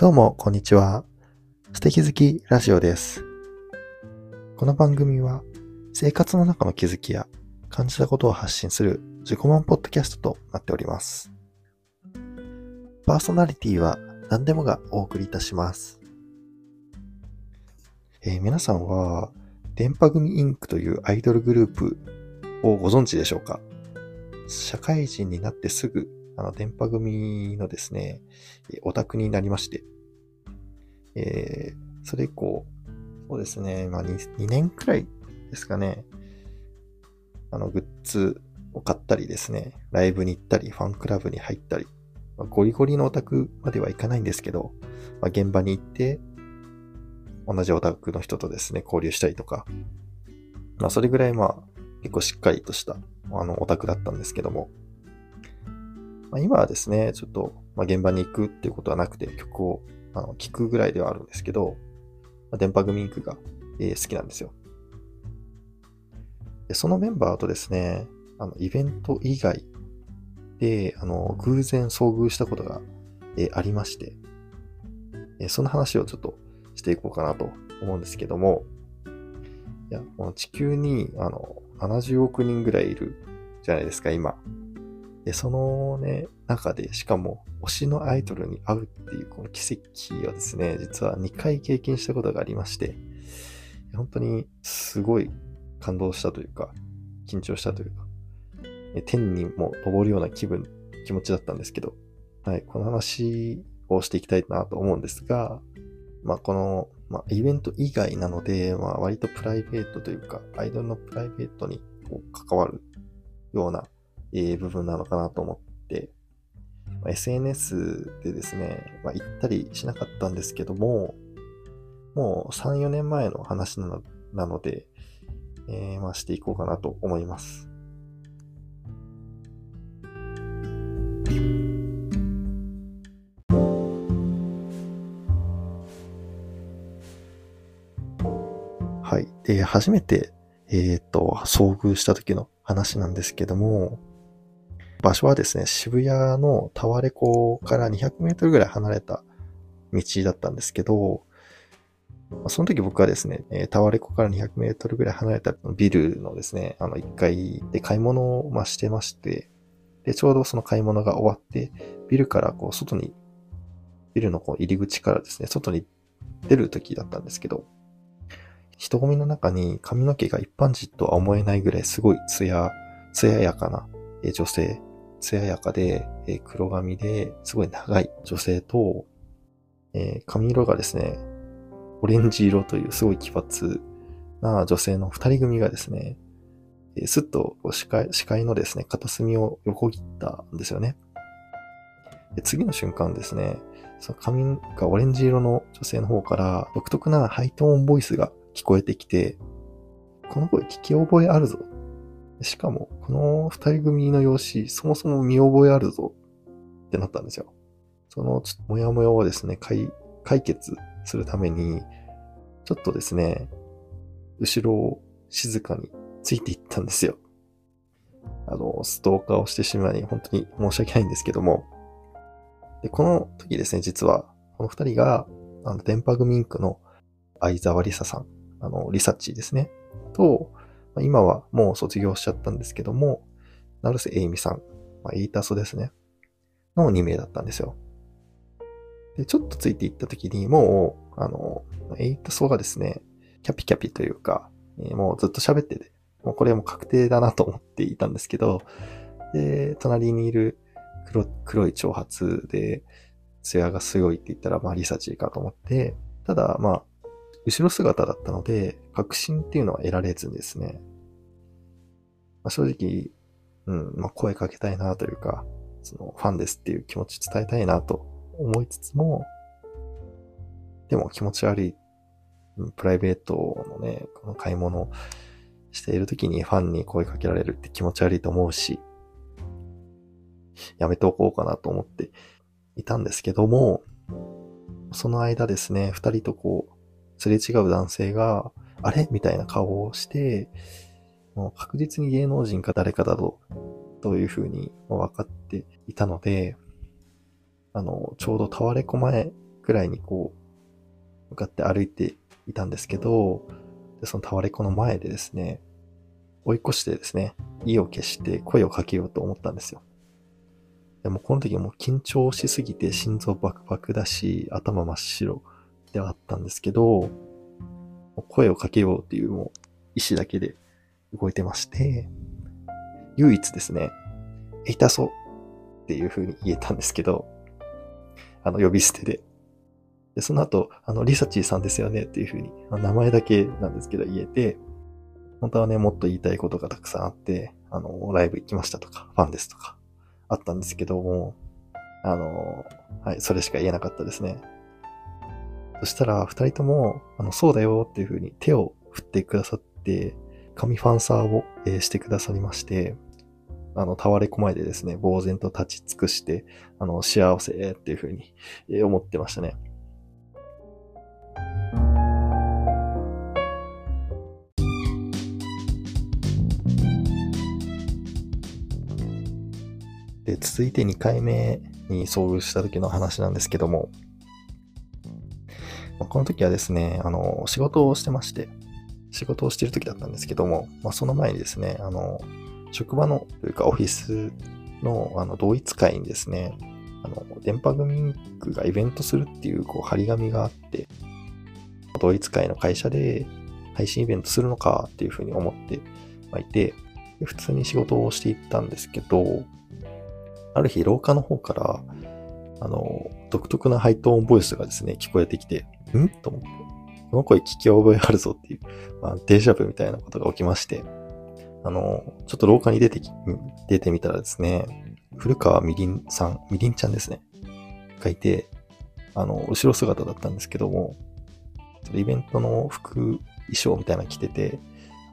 どうも、こんにちは。素敵好きラジオです。この番組は、生活の中の気づきや感じたことを発信する自己満ポッドキャストとなっております。パーソナリティは何でもがお送りいたします。えー皆さんは、電波組インクというアイドルグループをご存知でしょうか？社会人になってすぐ、あの、電波組のですね、オタクになりまして、えーそれ以降、そうですね、まあ 2, 2年くらいですかね、あの、グッズを買ったりですね、ライブに行ったり、ファンクラブに入ったり、まあゴリゴリのオタクまではいかないんですけど、まあ、現場に行って、同じオタクの人とですね、交流したりとか、まあ、それぐらいまあ、結構しっかりとした、あの、オタクだったんですけども、まあ、今はですね、ちょっと、まあ、現場に行くっていうことはなくて、曲をあの聴くぐらいではあるんですけど、まあ、電波組インクが、えー好きなんですよ。でそのメンバーとですね、あの、イベント以外で、あの、偶然遭遇したことが、えーありまして、えーその話をちょっとしていこうかなと思うんですけども、いや、この地球に、あの、70億人ぐらいいるじゃないですか、今。で、そのね、中で、しかも、推しのアイドルに会うっていう、この奇跡をですね、実は2回経験したことがありまして、本当にすごい感動したというか、緊張したというか、天にも昇るような気分、気持ちだったんですけど、はい、この話をしていきたいなと思うんですが、まあ、この、まあ、イベント以外なので、まあ、割とプライベートというか、アイドルのプライベートに関わるような、部分なのかなと思って、まあ SNS でですね、まあ、行ったりしなかったんですけども、もう3、4年前の話なのなので、えーまあ、していこうかなと思います。はい。で、初めて、えっ、と、遭遇した時の話なんですけども、場所はですね、渋谷のタワレコから200メートルぐらい離れた道だったんですけど、その時僕はですね、タワレコから200メートルぐらい離れたビルのですね、あの1階で買い物をしてまして、で、ちょうどその買い物が終わって、ビルからこう外に、ビルのこう入り口からですね、外に出る時だったんですけど、人混みの中に髪の毛が一般人とは思えないぐらいすごいツヤ、ツヤやかな女性、艶やかで、えー黒髪で、すごい長い女性と、えー髪色がですね、オレンジ色というすごい奇抜な女性の二人組がですね、えーすっと視界視界のですね、片隅を横切ったんですよね。で次の瞬間ですね、その髪がオレンジ色の女性の方から独特なハイトーンボイスが聞こえてきて、この声聞き覚えあるぞしかも、この二人組の容姿、そもそも見覚えあるぞってなったんですよ。そのちょっともやもやをですね、解解決するために、ちょっとですね、後ろを静かについていったんですよ。あの、ストーカーをしてしまい、本当に申し訳ないんですけども。で、この時ですね、実は、この二人が、あの、電波組インクの相沢りささん、あの、リサッチですね、と、今はもう卒業しちゃったんですけども、成瀬エイミさん、まあ、エイタソですね、の2名だったんですよ。で、ちょっとついていった時に、もう、あの、エイタソがですね、キャピキャピというか、えもうずっと喋ってて、もうこれも確定だなと思っていたんですけど、で、隣にいる黒黒い長髪で、艶がすごいって言ったら、まあ、リサチーかと思って、ただ、まあ、後ろ姿だったので、確信っていうのは得られずにですね、まあ、正直、うん、まあ、声かけたいなというか、その、ファンですっていう気持ち伝えたいなと思いつつも、でも気持ち悪い、プライベートのね、この買い物している時にファンに声かけられるって気持ち悪いと思うし、やめておこうかなと思っていたんですけども、その間ですね、二人とこう、すれ違う男性が、あれ？みたいな顔をして、もう確実に芸能人か誰かだと、というふうに分かっていたので、あの、ちょうどタワレコ前くらいにこう、向かって歩いていたんですけど、でそのタワレコの前でですね、追い越してですね、意を消して声をかけようと思ったんですよ。でもこの時もう緊張しすぎて心臓バクバクだし、頭真っ白ではあったんですけど、声をかけようっていうもう意志だけで動いてまして、唯一ですね、痛そうっていう風に言えたんですけど、あの、呼び捨てで。で、その後、あの、リサチーさんですよねっていう風に、名前だけなんですけど言えて、本当はね、もっと言いたいことがたくさんあって、あの、ライブ行きましたとか、ファンですとか、あったんですけども、あの、はい、それしか言えなかったですね。そしたら、二人とも、あの、そうだよっていう風に手を振ってくださって、紙ファンサーを、してくださりまして、あの、タワレコ前でですね、呆然と立ち尽くして、あの、幸せっていう風に、えー、思ってましたね。で、続いて2回目に遭遇した時の話なんですけども、この時はですね、あの、仕事をしてまして、仕事をしてる時だったんですけども、まあ、その前にですね、あの、職場のというかオフィスのあの同一会にですね、あの、電波組インクがイベントするっていうこう張り紙があって、同一会の会社で配信イベントするのかっていうふうに思っていて、普通に仕事をしていったんですけど、ある日廊下の方から、あの、独特なハイトーンボイスがですね、聞こえてきて、ん？と思って、この声聞き覚えあるぞっていう、まあ、デジャブみたいなことが起きまして、あの、ちょっと廊下に出てき、出てみたらですね、古川みりんさん、みりんちゃんですね、がいて、あの、後ろ姿だったんですけども、イベントの服、衣装みたいなの着てて、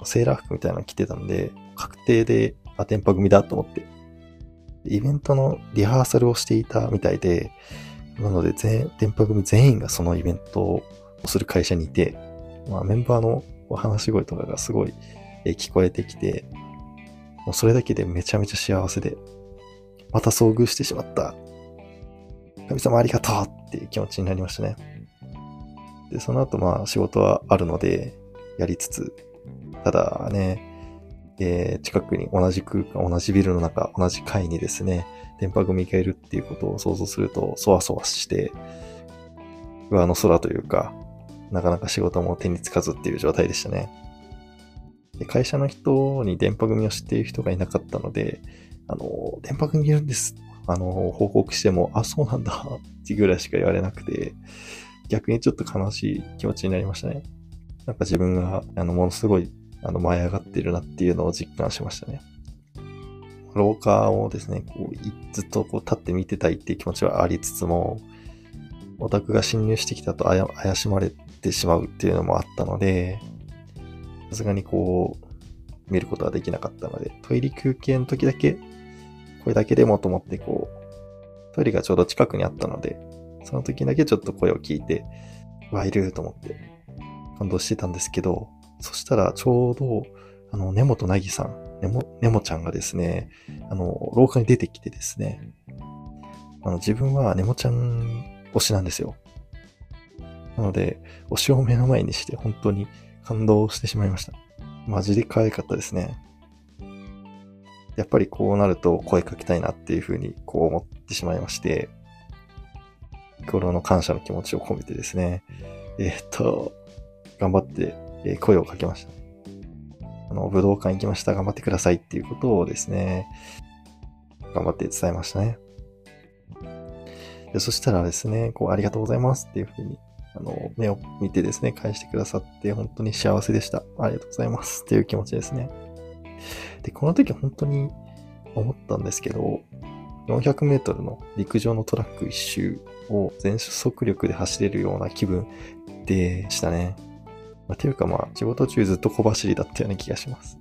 セーラー服みたいなの着てたんで、確定で、あ、電波組だと思って、イベントのリハーサルをしていたみたいで、なので全、電波組全員がそのイベントをする会社にいて、まあ、メンバーの話し声とかがすごい聞こえてきて、もうそれだけでめちゃめちゃ幸せで、また遭遇してしまった。神様ありがとうっていう気持ちになりましたね。で、その後まあ仕事はあるので、やりつつ、ただね、えー、近くに同じ空間、同じビルの中、同じ階にですね、電波組がいるっていうことを想像すると、そわそわして、上の空というか、なかなか仕事も手につかずっていう状態でしたね。で会社の人に電波組を知っている人がいなかったので、あの、電波組いるんです。あの、報告しても、あ、そうなんだってぐらいしか言われなくて、逆にちょっと悲しい気持ちになりましたね。なんか自分が、あの、ものすごい、あの、舞い上がってるなっていうのを実感しましたね。廊下をですね、こう、ずっとこう立って見てたいっていう気持ちはありつつも、オタクが侵入してきたと怪しまれってしまうっていうのもあったので、さすがにこう、見ることはできなかったので、トイレ休憩の時だけ、これだけでもと思ってこう、トイレがちょうど近くにあったので、その時だけちょっと声を聞いて、わ、いると思って感動してたんですけど、そしたらちょうど、あの、根本なぎさん、ねも、ねもちゃんがですね、あの、廊下に出てきてですね、あの、自分はねもちゃん推しなんですよ。なので、推しを目の前にして本当に感動してしまいました。マジで可愛かったですね。やっぱりこうなると声かけたいなっていうふうにこう思ってしまいまして、心の感謝の気持ちを込めてですね、えー、っと、頑張って声をかけました。あの、武道館行きました。頑張ってくださいっていうことをですね、頑張って伝えましたね。でそしたらですね、こう、ありがとうございますっていうふうにあの、目を見てですね、返してくださって本当に幸せでした。ありがとうございますっていう気持ちですね。で、この時本当に思ったんですけど、400メートルの陸上のトラック一周を全速力で走れるような気分でしたね。まあ、ていうかまあ、仕事中ずっと小走りだったような気がします。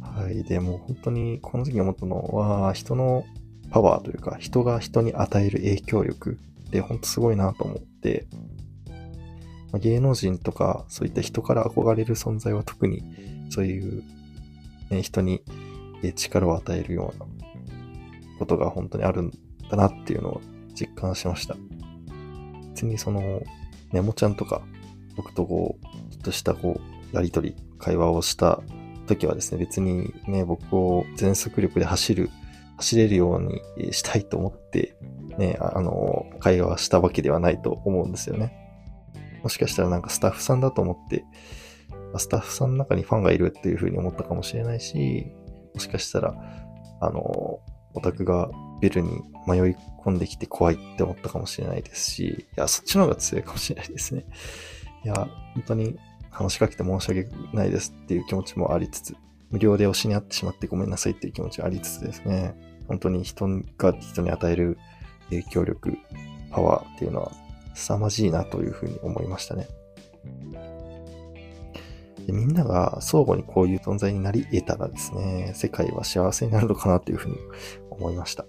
はい。でも本当にこの時思ったのは、人のパワーというか、人が人に与える影響力って本当すごいなと思って、ま芸能人とかそういった人から憧れる存在は特にそういう、ね、人に力を与えるようなことが本当にあるんだなっていうのを実感しました。別にその、ネモちゃんとか、僕とこう、ちょっとしたこう、やりとり、会話をした時はですね、別にね、僕を全速力で走る、走れるようにしたいと思って、ね、あの、会話したわけではないと思うんですよね。もしかしたらなんかスタッフさんだと思って、スタッフさんの中にファンがいるっていうふうに思ったかもしれないし、もしかしたら、あの、オタクがビルに迷い込んできて怖いって思ったかもしれないですし、いや、そっちの方が強いかもしれないですね。いや、本当に話しかけて申し訳ないですっていう気持ちもありつつ、無料で推しに会ってしまってごめんなさいっていう気持ちありつつですね、本当に人が人に与える影響力、パワーっていうのは凄まじいなというふうに思いましたね。でみんなが相互にこういう存在になり得たらですね、世界は幸せになるのかなというふうに思いました。